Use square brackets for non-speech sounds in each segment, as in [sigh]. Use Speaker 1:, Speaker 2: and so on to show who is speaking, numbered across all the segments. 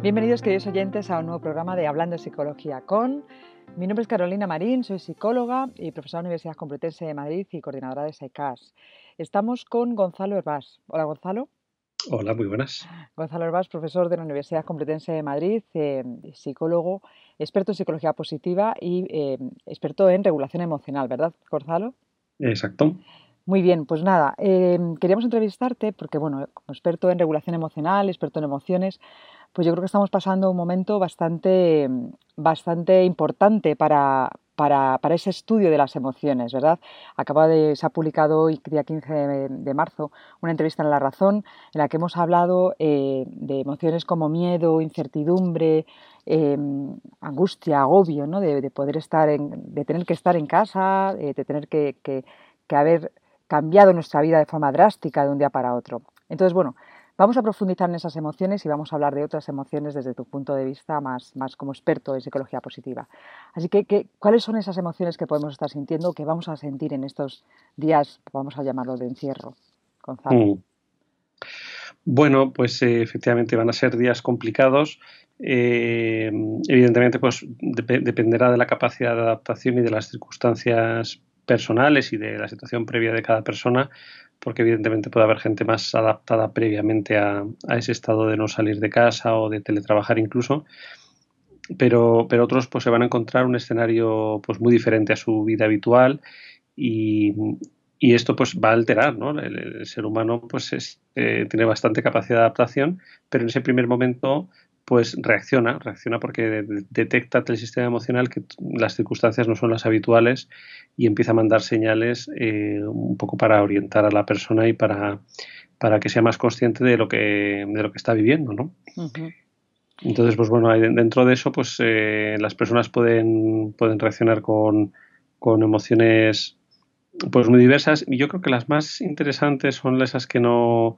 Speaker 1: Bienvenidos, queridos oyentes, a un nuevo programa de Hablando de Psicología con. Mi nombre es Carolina Marín, soy psicóloga y profesora de la Universidad Complutense de Madrid y coordinadora de SAICAS. Estamos con Gonzalo Herbás. Hola, Gonzalo.
Speaker 2: Hola, muy buenas.
Speaker 1: Gonzalo Herbás, profesor de la Universidad Complutense de Madrid, eh, psicólogo, experto en psicología positiva y eh, experto en regulación emocional, ¿verdad, Gonzalo?
Speaker 2: Exacto.
Speaker 1: Muy bien, pues nada, eh, queríamos entrevistarte porque, bueno, como experto en regulación emocional, experto en emociones, pues yo creo que estamos pasando un momento bastante, bastante importante para, para, para, ese estudio de las emociones, ¿verdad? Acaba de, se ha publicado hoy, día 15 de, marzo, una entrevista en La Razón en la que hemos hablado eh, de emociones como miedo, incertidumbre, eh, angustia, agobio, ¿no? De, de, poder estar en, de tener que estar en casa, eh, de tener que, que, que haber cambiado nuestra vida de forma drástica de un día para otro. Entonces, bueno, Vamos a profundizar en esas emociones y vamos a hablar de otras emociones desde tu punto de vista más, más como experto en psicología positiva. Así que, ¿cuáles son esas emociones que podemos estar sintiendo, que vamos a sentir en estos días, vamos a llamarlo de encierro? Gonzalo. Mm.
Speaker 2: Bueno, pues eh, efectivamente van a ser días complicados. Eh, evidentemente, pues dependerá de la capacidad de adaptación y de las circunstancias personales y de la situación previa de cada persona porque evidentemente puede haber gente más adaptada previamente a, ese estado de no salir de casa o de teletrabajar incluso, pero, pero otros pues se van a encontrar un escenario pues muy diferente a su vida habitual y, esto pues va a alterar, ¿no? El, ser humano pues eh, tiene bastante capacidad de adaptación, pero en ese primer momento pues reacciona, reacciona porque detecta el sistema emocional que las circunstancias no son las habituales y empieza a mandar señales eh, un poco para orientar a la persona y para, para que sea más consciente de lo que, de lo que está viviendo, ¿no? Entonces, pues bueno, dentro de eso, pues eh, las personas pueden, pueden reaccionar con, con emociones pues muy diversas y yo creo que las más interesantes son esas que no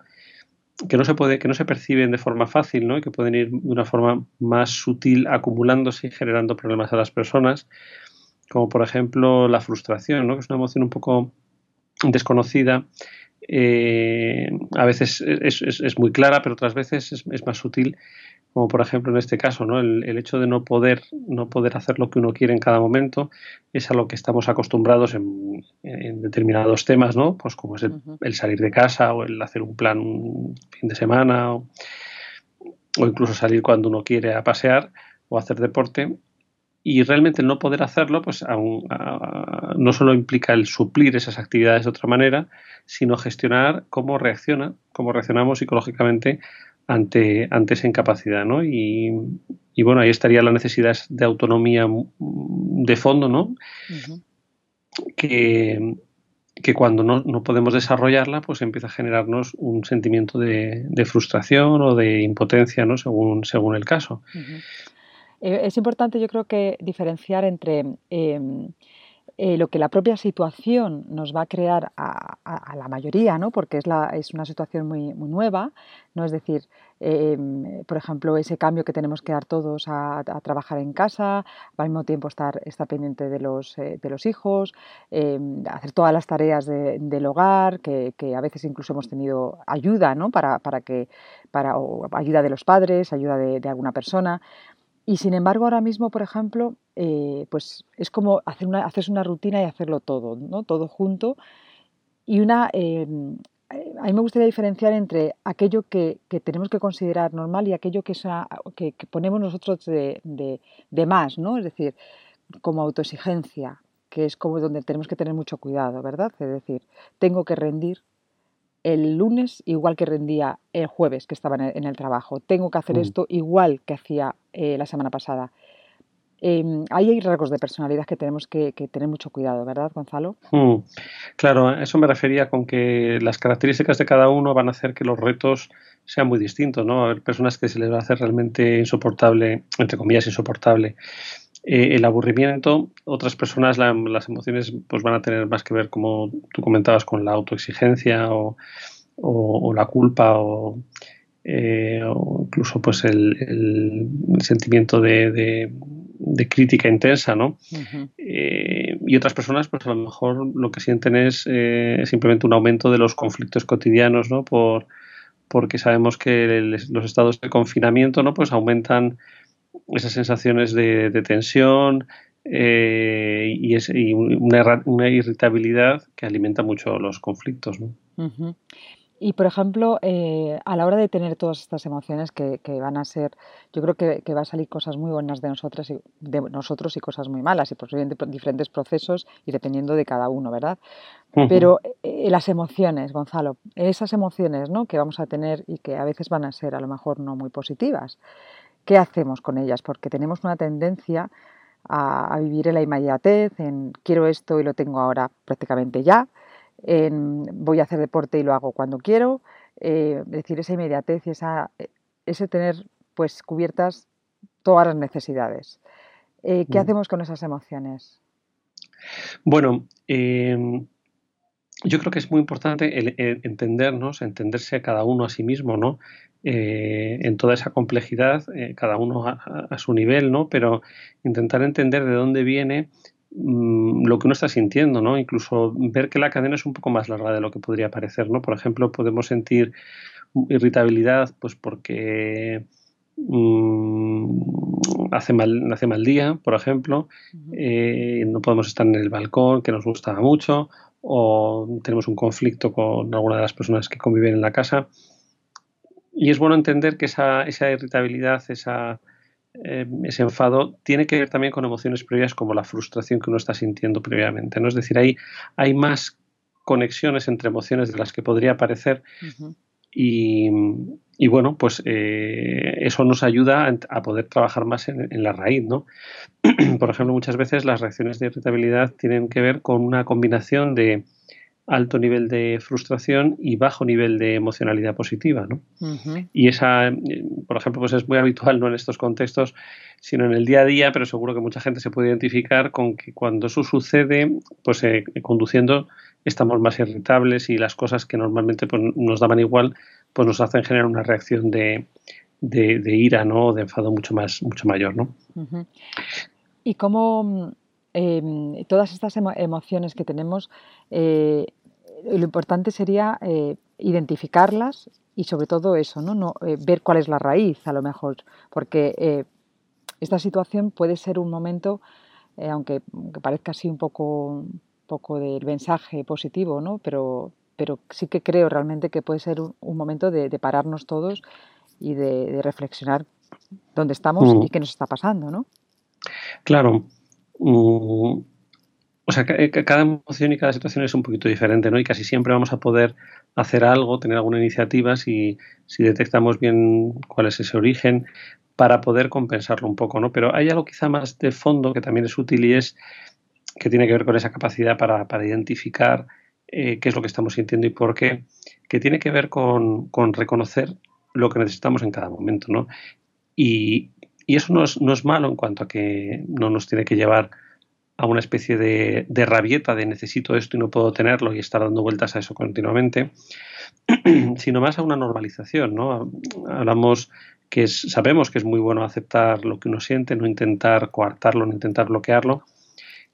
Speaker 2: que no se puede, que no se perciben de forma fácil, ¿no? Y que pueden ir de una forma más sutil acumulándose y generando problemas a las personas, como por ejemplo la frustración, ¿no? Que es una emoción un poco desconocida. Eh, a veces es, es, muy clara, pero otras veces es, más sutil como por ejemplo en este caso, ¿no? El, hecho de no poder, no poder hacer lo que uno quiere en cada momento es a lo que estamos acostumbrados en, determinados temas, ¿no? Pues como es el, salir de casa o el hacer un plan un fin de semana o, incluso salir cuando uno quiere a pasear o hacer deporte. Y realmente el no poder hacerlo, pues aún, no solo implica el suplir esas actividades de otra manera, sino gestionar cómo reacciona, cómo reaccionamos psicológicamente ante, ante esa incapacidad, ¿no? Y, bueno, ahí estaría la necesidad de autonomía de fondo, ¿no? que, cuando no, podemos desarrollarla, pues empieza a generarnos un sentimiento de, frustración o de impotencia, ¿no? Según, según el caso.
Speaker 1: Eh, es importante, yo creo que diferenciar entre em, eh, lo que la propia situación nos va a crear a, la mayoría, ¿no? porque es, una situación muy, muy nueva, ¿no? es decir, em, por ejemplo, ese cambio que tenemos que dar todos a, trabajar en casa, al mismo tiempo estar, pendiente de los, eh, hijos, em, hacer todas las tareas del hogar, que, a veces incluso hemos tenido ayuda ¿no? para, para que, para, ayuda de los padres, ayuda de alguna persona. Y sin embargo, ahora mismo, por ejemplo, eh, pues es como hacer una, hacerse una rutina y hacerlo todo, ¿no? Todo junto. Y una, eh, a mí me gustaría diferenciar entre aquello que, tenemos que considerar normal y aquello que, que, ponemos nosotros de, de, más, ¿no? Es decir, como autoexigencia, que es como donde tenemos que tener mucho cuidado, ¿verdad? Es decir, tengo que rendir el lunes igual que rendía el jueves que estaba en el, trabajo. Tengo que hacer mm. esto igual que hacía eh, la semana pasada. Em, ahí hay rasgos de personalidad que tenemos que, tener mucho cuidado, ¿verdad, Gonzalo?
Speaker 2: Mm. Claro, a eso me refería con que las características de cada uno van a hacer que los retos sean muy distintos, ¿no? Personas que se les va a hacer realmente insoportable, entre comillas, insoportable eh, el aburrimiento, otras personas las emociones pues van a tener más que ver, como tú comentabas, con la autoexigencia o, la culpa o, eh, incluso pues el, sentimiento de, crítica intensa, ¿no? Eh, y otras personas, pues a lo mejor lo que sienten es simplemente un aumento de los conflictos cotidianos, ¿no? Por, porque sabemos que los estados de confinamiento ¿no? pues aumentan esas sensaciones de, tensión eh, y, es, una, irritabilidad que alimenta mucho los conflictos. ¿no?
Speaker 1: Y, por ejemplo, eh, a la hora de tener todas estas emociones que, van a ser, yo creo que, que, va a salir cosas muy buenas de nosotras y de nosotros y cosas muy malas y posiblemente diferentes procesos y dependiendo de cada uno, ¿verdad? Pero eh, las emociones, Gonzalo, esas emociones ¿no? que vamos a tener y que a veces van a ser a lo mejor no muy positivas, ¿qué hacemos con ellas? Porque tenemos una tendencia a, a vivir en la inmediatez, en quiero esto y lo tengo ahora prácticamente ya voy a hacer deporte y lo hago cuando quiero, eh, decir, esa inmediatez y esa, ese tener pues cubiertas todas las necesidades. Eh, ¿Qué mm. hacemos con esas emociones?
Speaker 2: Bueno, em, yo creo que es muy importante entendernos, entenderse a cada uno a sí mismo, ¿no? Eh, en toda esa complejidad, cada uno a, a, su nivel, ¿no? Pero intentar entender de dónde viene Mm, lo que uno está sintiendo, ¿no? Incluso ver que la cadena es un poco más larga de lo que podría parecer, ¿no? Por ejemplo, podemos sentir irritabilidad, pues porque mm, hace, mal, hace mal día, por ejemplo, eh, no podemos estar en el balcón, que nos gusta mucho, o tenemos un conflicto con alguna de las personas que conviven en la casa. Y es bueno entender que esa, esa irritabilidad, esa eh, ese enfado tiene que ver también con emociones previas como la frustración que uno está sintiendo previamente. ¿no? Es decir, ahí hay más conexiones entre emociones de las que podría parecer. Y, bueno, pues eh, eso nos ayuda a, poder trabajar más en, en, la raíz, ¿no? [clears throat] Por ejemplo, muchas veces las reacciones de irritabilidad tienen que ver con una combinación de alto nivel de frustración y bajo nivel de emocionalidad positiva. ¿no? Y esa, por ejemplo, pues es muy habitual no en estos contextos, sino en el día a día, pero seguro que mucha gente se puede identificar con que cuando eso sucede, pues eh, conduciendo estamos más irritables y las cosas que normalmente pues, nos daban igual, pues nos hacen generar una reacción de, de, ira, ¿no? De enfado mucho más, mucho mayor, ¿no?
Speaker 1: Y cómo em, todas estas emociones que tenemos eh, lo importante sería eh, identificarlas y sobre todo eso, ¿no? no eh, ver cuál es la raíz a lo mejor, porque esta situación puede ser un momento, aunque, parezca así un poco, poco del mensaje positivo, ¿no? pero, pero sí que creo realmente que puede ser un, momento de, pararnos todos y de, reflexionar dónde estamos mm. y qué nos está pasando, ¿no?
Speaker 2: Claro. Mm, o sea, cada emoción y cada situación es un poquito diferente, ¿no? Y casi siempre vamos a poder hacer algo, tener alguna iniciativa si, si detectamos bien cuál es ese origen para poder compensarlo un poco, ¿no? Pero hay algo quizá más de fondo que también es útil y es que tiene que ver con esa capacidad para, identificar eh, qué es lo que estamos sintiendo y por qué, que tiene que ver con, con reconocer lo que necesitamos en cada momento, ¿no? Y, y eso no es, no es malo en cuanto a que no nos tiene que llevar a una especie de, rabieta de necesito esto y no puedo tenerlo y estar dando vueltas a eso continuamente, [clears throat] sino más a una normalización. ¿no? Hablamos que sabemos que es muy bueno aceptar lo que uno siente, no intentar coartarlo, no intentar bloquearlo.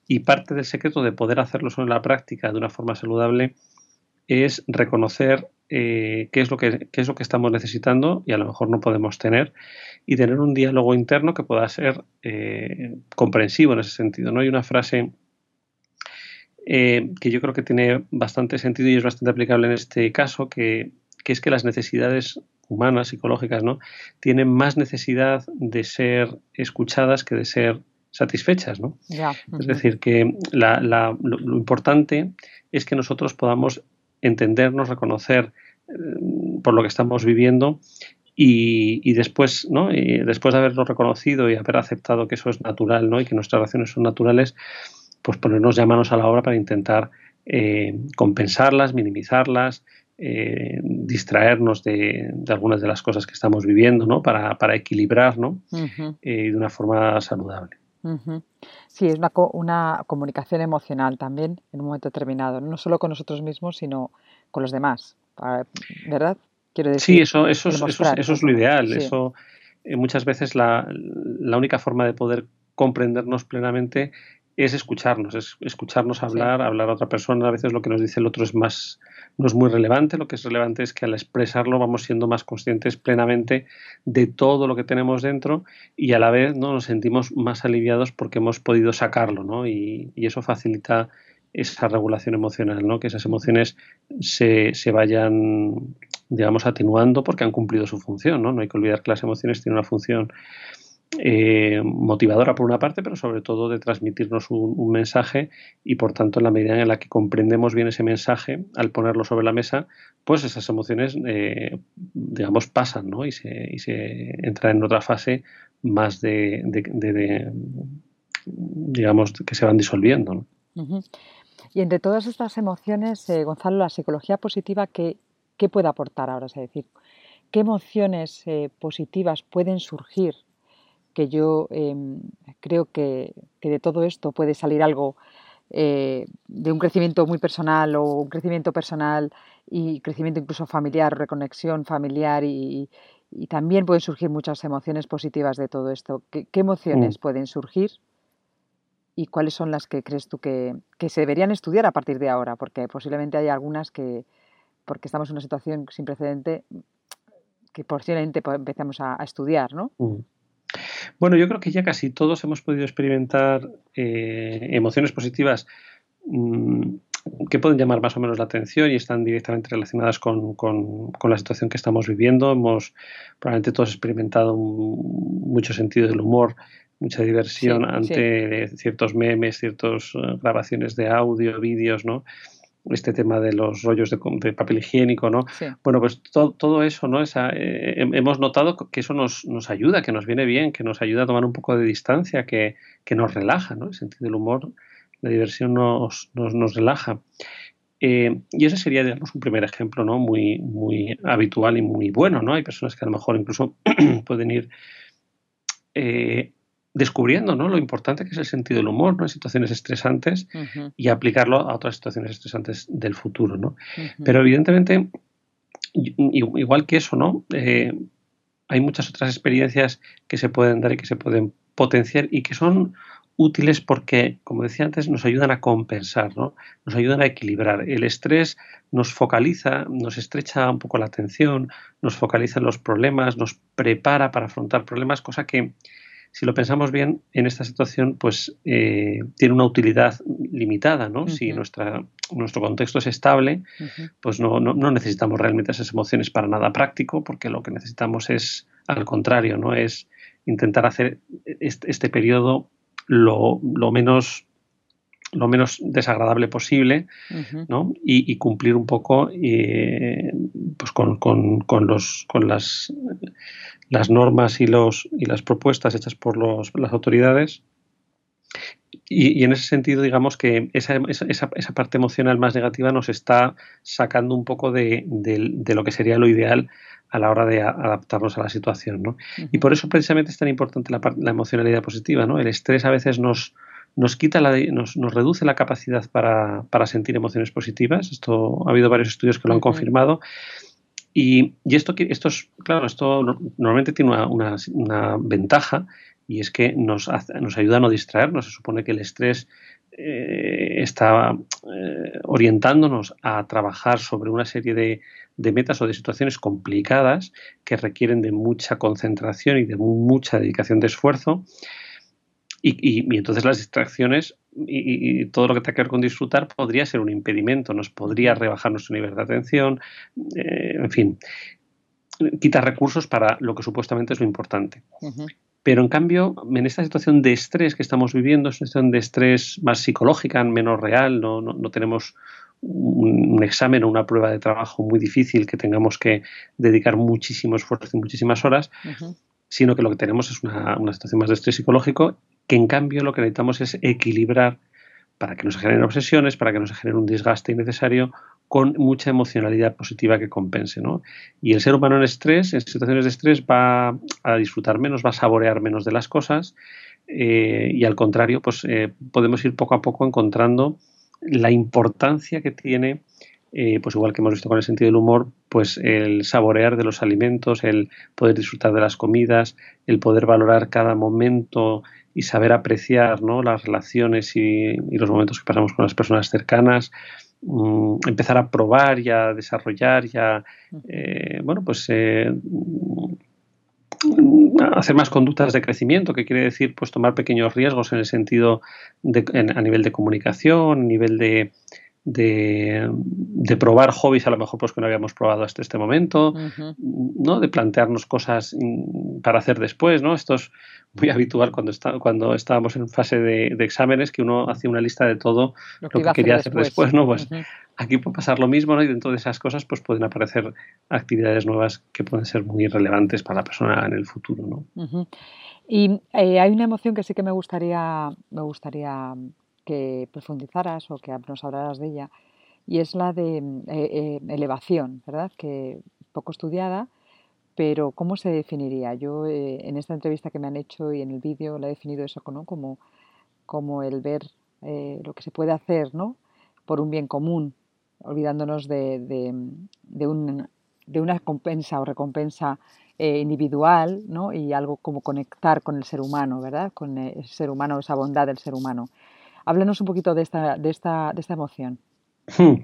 Speaker 2: Y parte del secreto de poder hacerlo solo en la práctica de una forma saludable es reconocer eh, qué, es lo que, qué es lo que estamos necesitando y a lo mejor no podemos tener y tener un diálogo interno que pueda ser eh, comprensivo en ese sentido. ¿no? Hay una frase eh, que yo creo que tiene bastante sentido y es bastante aplicable en este caso, que, es que las necesidades humanas, psicológicas, ¿no? tienen más necesidad de ser escuchadas que de ser satisfechas. ¿no? Es decir, que lo importante es que nosotros podamos entendernos, reconocer eh, por lo que estamos viviendo y, después, ¿no? Y después de haberlo reconocido y haber aceptado que eso es natural, ¿no? Y que nuestras relaciones son naturales, pues ponernos ya manos a la obra para intentar eh, compensarlas, minimizarlas, eh, distraernos de, algunas de las cosas que estamos viviendo, ¿no? Para, para equilibrar, ¿no? de una forma saludable.
Speaker 1: Sí, es una, una comunicación emocional también en un momento determinado, no solo con nosotros mismos, sino con los demás, ¿verdad?
Speaker 2: Quiero decir, sí, eso, eso, es, eso, es lo ideal. Eso, eh, muchas veces la, única forma de poder comprendernos plenamente es escucharnos, es escucharnos hablar, hablar a otra persona. A veces lo que nos dice el otro es más, no es muy relevante. Lo que es relevante es que al expresarlo vamos siendo más conscientes plenamente de todo lo que tenemos dentro y a la vez ¿no? nos sentimos más aliviados porque hemos podido sacarlo, ¿no? Y, y eso facilita esa regulación emocional, ¿no? Que esas emociones se, se vayan, digamos, atenuando porque han cumplido su función, ¿no? No hay que olvidar que las emociones tienen una función eh, motivadora por una parte, pero sobre todo de transmitirnos un, mensaje y por tanto en la medida en la que comprendemos bien ese mensaje, al ponerlo sobre la mesa, pues esas emociones, eh, digamos, pasan ¿no? y, se, y se entra en otra fase más de, digamos, que se van disolviendo.
Speaker 1: Y entre todas estas emociones, eh, Gonzalo, la psicología positiva, ¿qué, ¿qué, puede aportar ahora? Es decir, ¿qué emociones positivas pueden surgir que yo em, creo que, de todo esto puede salir algo eh, de un crecimiento muy personal o un crecimiento personal y crecimiento incluso familiar, reconexión familiar y, también pueden surgir muchas emociones positivas de todo esto. ¿Qué, emociones mm. pueden surgir y cuáles son las que crees tú que, se deberían estudiar a partir de ahora? Porque posiblemente hay algunas que, porque estamos en una situación sin precedente, que posiblemente empezamos a, estudiar, ¿no? Mm.
Speaker 2: Bueno, yo creo que ya casi todos hemos podido experimentar eh, emociones positivas mm, que pueden llamar más o menos la atención y están directamente relacionadas con, la situación que estamos viviendo. Hemos probablemente todos experimentado mucho sentido del humor, mucha diversión ante ciertos memes, ciertas eh, grabaciones de audio, vídeos, ¿no? Este tema de los rollos de, papel higiénico, ¿no? Bueno, pues todo eso, ¿no? Esa, eh, hemos notado que eso nos, nos, ayuda, que nos viene bien, que nos ayuda a tomar un poco de distancia, que, que nos relaja, ¿no? El sentido del humor, la diversión nos, nos, nos relaja. Eh, y ese sería, digamos, un primer ejemplo, ¿no? Muy, muy habitual y muy bueno, ¿no? Hay personas que a lo mejor incluso [clears throat] pueden ir eh, descubriendo ¿no? lo importante que es el sentido del humor ¿no? en situaciones estresantes y aplicarlo a otras situaciones estresantes del futuro. ¿no? Pero evidentemente, igual que eso, ¿no? Eh, hay muchas otras experiencias que se pueden dar y que se pueden potenciar y que son útiles porque, como decía antes, nos ayudan a compensar, ¿no? nos ayudan a equilibrar. El estrés nos focaliza, nos estrecha un poco la atención, nos focaliza en los problemas, nos prepara para afrontar problemas, cosa que si lo pensamos bien, en esta situación, pues eh, tiene una utilidad limitada, ¿no? Si nuestra, nuestro contexto es estable, pues no, no, necesitamos realmente esas emociones para nada práctico, porque lo que necesitamos es, al contrario, ¿no? Es intentar hacer este, este periodo lo, lo menos lo menos desagradable posible ¿no? y, cumplir un poco eh, pues con, con, con, los, con las, las normas y, los, y las propuestas hechas por los, las autoridades. Y, en ese sentido, digamos que esa, esa, esa, parte emocional más negativa nos está sacando un poco de, de, lo que sería lo ideal a la hora de adaptarnos a la situación. ¿no? Y por eso precisamente es tan importante la, la emocionalidad positiva. ¿no? El estrés a veces nos, nos quita la, nos, nos reduce la capacidad para, para, sentir emociones positivas. Esto ha habido varios estudios que lo han confirmado. Y, esto, esto es, claro, esto normalmente tiene una, ventaja y es que nos, nos ayuda a no distraernos. Se supone que el estrés eh, está eh, orientándonos a trabajar sobre una serie de, de, metas o de situaciones complicadas que requieren de mucha concentración y de mucha dedicación de esfuerzo. Y, entonces las distracciones y, todo lo que tenga que ver con disfrutar podría ser un impedimento, nos podría rebajar nuestro nivel de atención, eh, en fin, quita recursos para lo que supuestamente es lo importante. Pero en cambio, en esta situación de estrés que estamos viviendo, es una situación de estrés más psicológica, menos real, no, no, tenemos un, examen o una prueba de trabajo muy difícil que tengamos que dedicar muchísimo esfuerzo y muchísimas horas, sino que lo que tenemos es una, una situación más de estrés psicológico que en cambio lo que necesitamos es equilibrar para que no se generen obsesiones, para que no se genere un desgaste innecesario, con mucha emocionalidad positiva que compense. ¿no? Y el ser humano en estrés, en situaciones de estrés, va a disfrutar menos, va a saborear menos de las cosas eh, y al contrario, pues eh, podemos ir poco a poco encontrando la importancia que tiene, eh, pues igual que hemos visto con el sentido del humor, pues el saborear de los alimentos, el poder disfrutar de las comidas, el poder valorar cada momento y saber apreciar ¿no? las relaciones y, los momentos que pasamos con las personas cercanas, mm, empezar a probar y a desarrollar y a, eh, bueno, pues eh, hacer más conductas de crecimiento, que quiere decir pues tomar pequeños riesgos en el sentido de, a nivel de comunicación, a nivel de, de, probar hobbies a lo mejor pues que no habíamos probado hasta este momento, ¿no? De plantearnos cosas para hacer después, ¿no? Esto es muy habitual cuando está, cuando estábamos en fase de, exámenes, que uno hacía una lista de todo lo que, quería hacer después, ¿no? Pues aquí puede pasar lo mismo, ¿no? Y dentro de esas cosas pues pueden aparecer actividades nuevas que pueden ser muy relevantes para la persona en el futuro, ¿no?
Speaker 1: Y eh, hay una emoción que sí que me gustaría, me gustaría que profundizaras o que nos hablaras de ella, y es la de mm, eh, eh, elevación, ¿verdad? Que poco estudiada, pero ¿cómo se definiría? Yo eh, en esta entrevista que me han hecho y en el vídeo la he definido eso como, como el ver lo que se puede hacer ¿no? por un bien común, olvidándonos de, de, un, de una recompensa o recompensa individual ¿no? y algo como conectar con el ser humano, ¿verdad? Con el ser humano, esa bondad del ser humano. Háblanos un poquito de esta, de esta, de esta emoción.
Speaker 2: Hmm.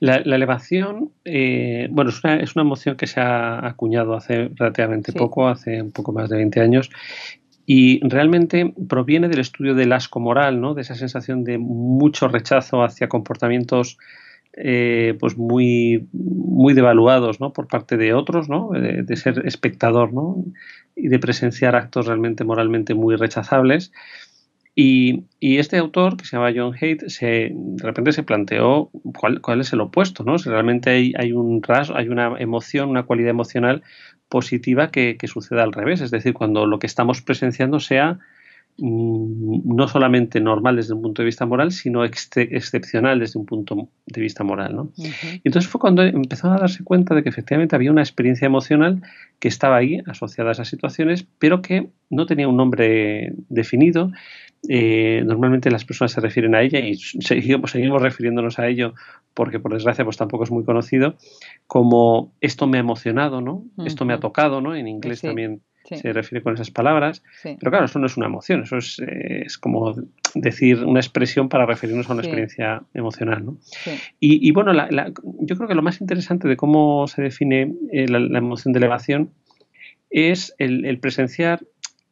Speaker 2: La, elevación, eh, bueno, es una, es una, emoción que se ha acuñado hace relativamente poco, hace un poco más de 20 años, y realmente proviene del estudio del asco moral, ¿no? de esa sensación de mucho rechazo hacia comportamientos eh, pues muy, muy devaluados ¿no? por parte de otros, ¿no? de, de ser espectador ¿no? y de presenciar actos realmente moralmente muy rechazables. Y, este autor, que se llama John Haidt, se, de repente se planteó cuál, cuál es el opuesto, ¿no? Si realmente hay, hay un rasgo, hay una emoción, una cualidad emocional positiva que, que suceda al revés. Es decir, cuando lo que estamos presenciando sea no solamente normal desde un punto de vista moral, sino excepcional desde un punto de vista moral. ¿no? Y entonces fue cuando empezó a darse cuenta de que efectivamente había una experiencia emocional que estaba ahí asociada a esas situaciones, pero que no tenía un nombre definido eh, normalmente las personas se refieren a ella y seguimos, seguimos refiriéndonos a ello porque por desgracia pues tampoco es muy conocido como esto me ha emocionado, ¿no? Esto me ha tocado, ¿no? En inglés también se refiere con esas palabras, pero claro, eso no es una emoción, eso es, eh, es como decir una expresión para referirnos a una experiencia emocional, ¿no? Y, bueno, yo creo que lo más interesante de cómo se define eh, la, emoción de elevación es el presenciar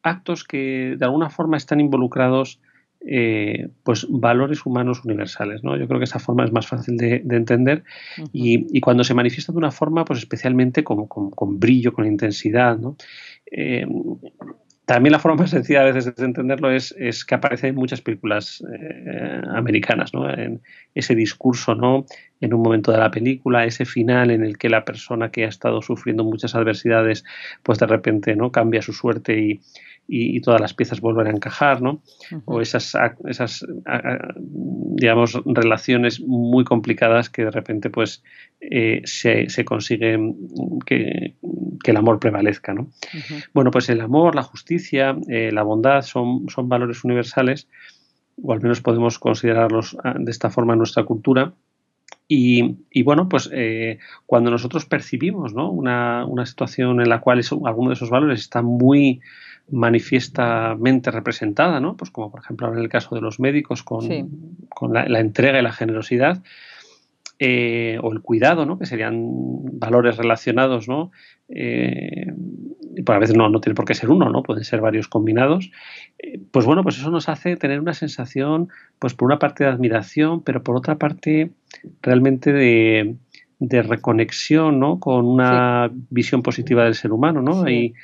Speaker 2: actos que de alguna forma están involucrados eh, pues valores humanos universales. ¿no? Yo creo que esa forma es más fácil de, entender y, cuando se manifiesta de una forma, pues especialmente con, con, brillo, con intensidad. ¿no? Eh, también la forma más sencilla a veces de entenderlo es, es que aparece en muchas películas eh, americanas, ¿no? En ese discurso, ¿no? En un momento de la película, ese final en el que la persona que ha estado sufriendo muchas adversidades, pues de repente, ¿no? Cambia su suerte y, y, todas las piezas vuelven a encajar, ¿no? O esas, esas, digamos, relaciones muy complicadas que de repente, pues, eh, se, se consigue que, el amor prevalezca, ¿no? Bueno, pues el amor, la justicia, eh, la bondad son, son valores universales, o al menos podemos considerarlos ah, de esta forma en nuestra cultura. Y, y, bueno, pues eh, cuando nosotros percibimos ¿no? una, una, situación en la cual alguno de esos valores está muy manifiestamente representada, ¿no? Pues como por ejemplo en el caso de los médicos con, con la, entrega y la generosidad, eh, o el cuidado, ¿no? Que serían valores relacionados, ¿no? Eh, pues a veces no, no tiene por qué ser uno, ¿no? Pueden ser varios combinados. Eh, pues bueno, pues eso nos hace tener una sensación, pues por una parte de admiración, pero por otra parte realmente de, de reconexión, ¿no? Con una visión positiva del ser humano, ¿no? Y,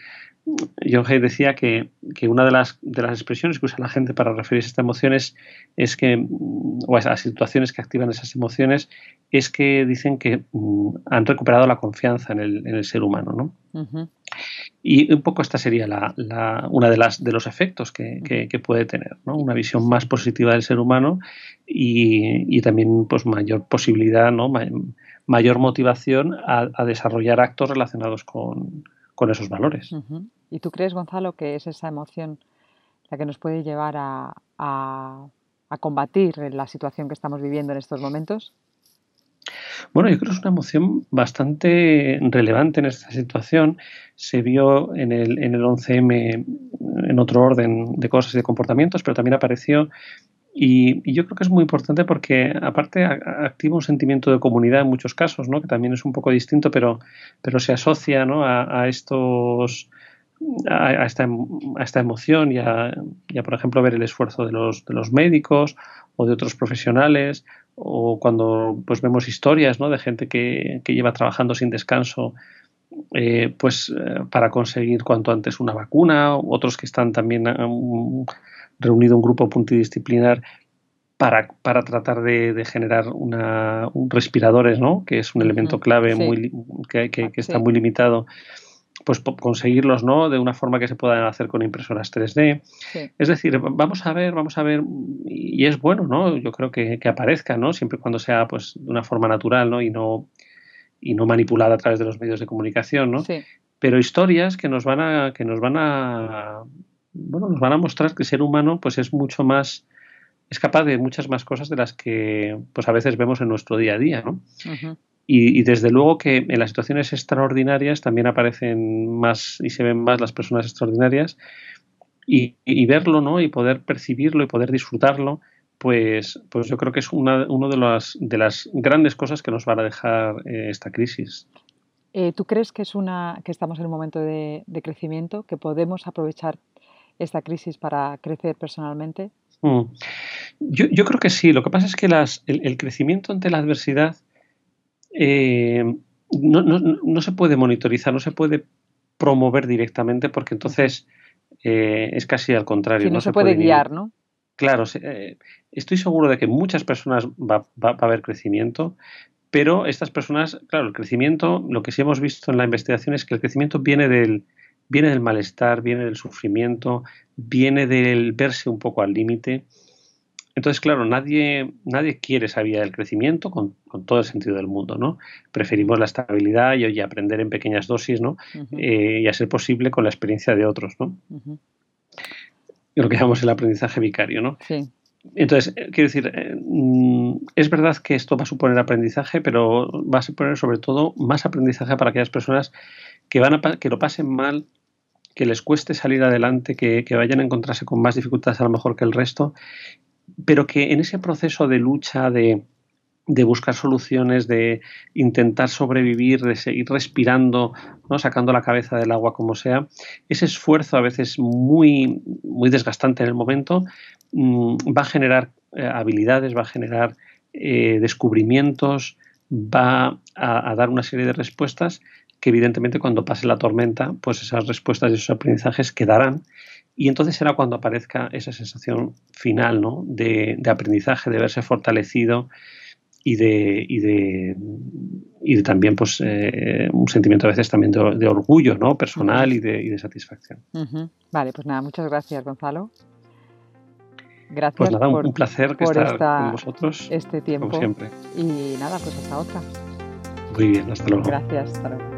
Speaker 2: John Hay decía que, una de las, de las expresiones que usa la gente para referirse a estas emociones es que, o a las situaciones que activan esas emociones, es que dicen que mm, han recuperado la confianza en el, en el ser humano. ¿no? Y un poco esta sería la, la, una de, las, de los efectos que, que, puede tener, ¿no? una visión más positiva del ser humano y, y también pues, mayor posibilidad, ¿no? mayor motivación a, a desarrollar actos relacionados con, con esos valores.
Speaker 1: ¿Y tú crees, Gonzalo, que es esa emoción la que nos puede llevar a, combatir la situación que estamos viviendo en estos momentos?
Speaker 2: Bueno, yo creo que es una emoción bastante relevante en esta situación. Se vio en el, en el 11M en otro orden de cosas y de comportamientos, pero también apareció y, yo creo que es muy importante porque aparte activa un sentimiento de comunidad en muchos casos, ¿no? que también es un poco distinto, pero, pero se asocia ¿no? a, estos a, esta, a, esta, emoción y a, por ejemplo, ver el esfuerzo de los, de los médicos o de otros profesionales o cuando pues vemos historias ¿no? de gente que, que lleva trabajando sin descanso eh, pues eh, para conseguir cuanto antes una vacuna, otros que están también um, reunido un grupo multidisciplinar para, para tratar de, generar una, un respiradores, ¿no? que es un elemento clave muy, que, que, está muy limitado pues conseguirlos no de una forma que se pueda hacer con impresoras 3D es decir vamos a ver vamos a ver y es bueno no yo creo que, que aparezca no siempre cuando sea pues de una forma natural no y no y no manipulada a través de los medios de comunicación no pero historias que nos van a que nos van a bueno, nos van a mostrar que el ser humano pues es mucho más es capaz de muchas más cosas de las que pues a veces vemos en nuestro día a día, ¿no? y, desde luego que en las situaciones extraordinarias también aparecen más y se ven más las personas extraordinarias y, verlo, ¿no? Y poder percibirlo y poder disfrutarlo, pues, pues yo creo que es una uno de las, de las grandes cosas que nos van a dejar eh, esta crisis.
Speaker 1: Eh, ¿Tú crees que es una que estamos en un momento de, de crecimiento, que podemos aprovechar esta crisis para crecer personalmente?
Speaker 2: Mm. Yo, creo que sí. Lo que pasa es que las, el, crecimiento ante la adversidad eh, no, se puede monitorizar, no se puede promover directamente porque entonces eh, es casi al contrario.
Speaker 1: no, se, puede, guiar, ¿no?
Speaker 2: Claro, eh, estoy seguro de que muchas personas va, va, a haber crecimiento, pero estas personas, claro, el crecimiento, lo que sí hemos visto en la investigación es que el crecimiento viene del, viene del malestar, viene del sufrimiento, viene del verse un poco al límite. Entonces, claro, nadie, nadie quiere esa vía del crecimiento con, todo el sentido del mundo, ¿no? Preferimos la estabilidad y, aprender en pequeñas dosis, ¿no? Eh, y a ser posible con la experiencia de otros, ¿no? Lo que llamamos el aprendizaje vicario, ¿no? Sí. Entonces, eh, quiero decir, eh, mm, es verdad que esto va a suponer aprendizaje, pero va a suponer sobre todo más aprendizaje para aquellas personas que, van a, que lo pasen mal que les cueste salir adelante, que, vayan a encontrarse con más dificultades a lo mejor que el resto, pero que en ese proceso de lucha, de, buscar soluciones, de intentar sobrevivir, de seguir respirando, ¿no? sacando la cabeza del agua como sea, ese esfuerzo a veces muy, muy desgastante en el momento mm, va a generar eh, habilidades, va a generar eh, descubrimientos, va a, dar una serie de respuestas que evidentemente cuando pase la tormenta, pues esas respuestas y esos aprendizajes quedarán y entonces será cuando aparezca esa sensación final ¿no? de, aprendizaje, de verse fortalecido y de, y de, y de también pues, eh, un sentimiento a veces también de, orgullo ¿no? personal y de, y de satisfacción.
Speaker 1: Vale, pues nada, muchas gracias Gonzalo.
Speaker 2: Gracias pues nada, por, un placer que estar con vosotros
Speaker 1: este tiempo.
Speaker 2: Como siempre.
Speaker 1: Y nada, pues hasta otra.
Speaker 2: Muy bien, hasta luego.
Speaker 1: Gracias, hasta luego.